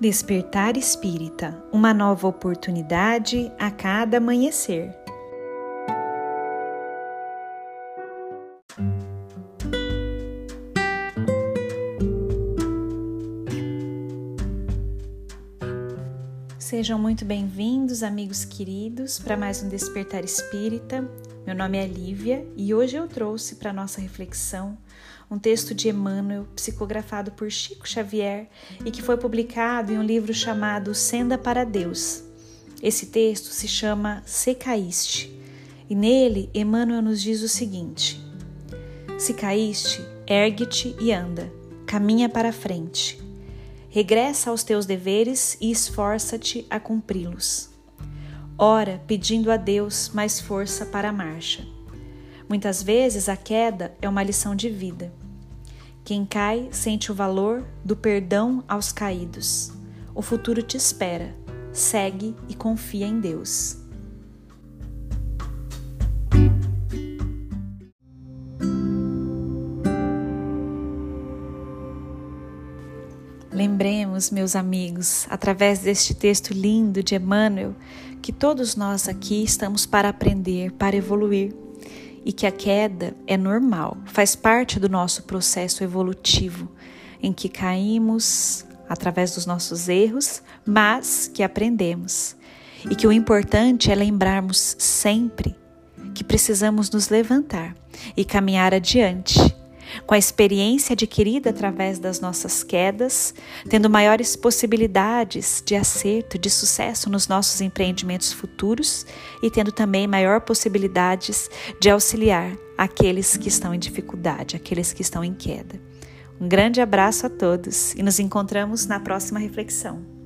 Despertar Espírita uma nova oportunidade a cada amanhecer. Sejam muito bem-vindos, amigos queridos, para mais um Despertar Espírita. Meu nome é Lívia e hoje eu trouxe para nossa reflexão um texto de Emmanuel psicografado por Chico Xavier e que foi publicado em um livro chamado Senda para Deus. Esse texto se chama Se Caíste e nele Emmanuel nos diz o seguinte: Se caíste, ergue-te e anda, caminha para frente. Regressa aos teus deveres e esforça-te a cumpri-los. Ora, pedindo a Deus mais força para a marcha. Muitas vezes a queda é uma lição de vida. Quem cai sente o valor do perdão aos caídos. O futuro te espera. Segue e confia em Deus. Lembremos, meus amigos, através deste texto lindo de Emmanuel, que todos nós aqui estamos para aprender, para evoluir e que a queda é normal, faz parte do nosso processo evolutivo, em que caímos através dos nossos erros, mas que aprendemos. E que o importante é lembrarmos sempre que precisamos nos levantar e caminhar adiante com a experiência adquirida através das nossas quedas, tendo maiores possibilidades de acerto, de sucesso nos nossos empreendimentos futuros e tendo também maior possibilidades de auxiliar aqueles que estão em dificuldade, aqueles que estão em queda. Um grande abraço a todos e nos encontramos na próxima reflexão.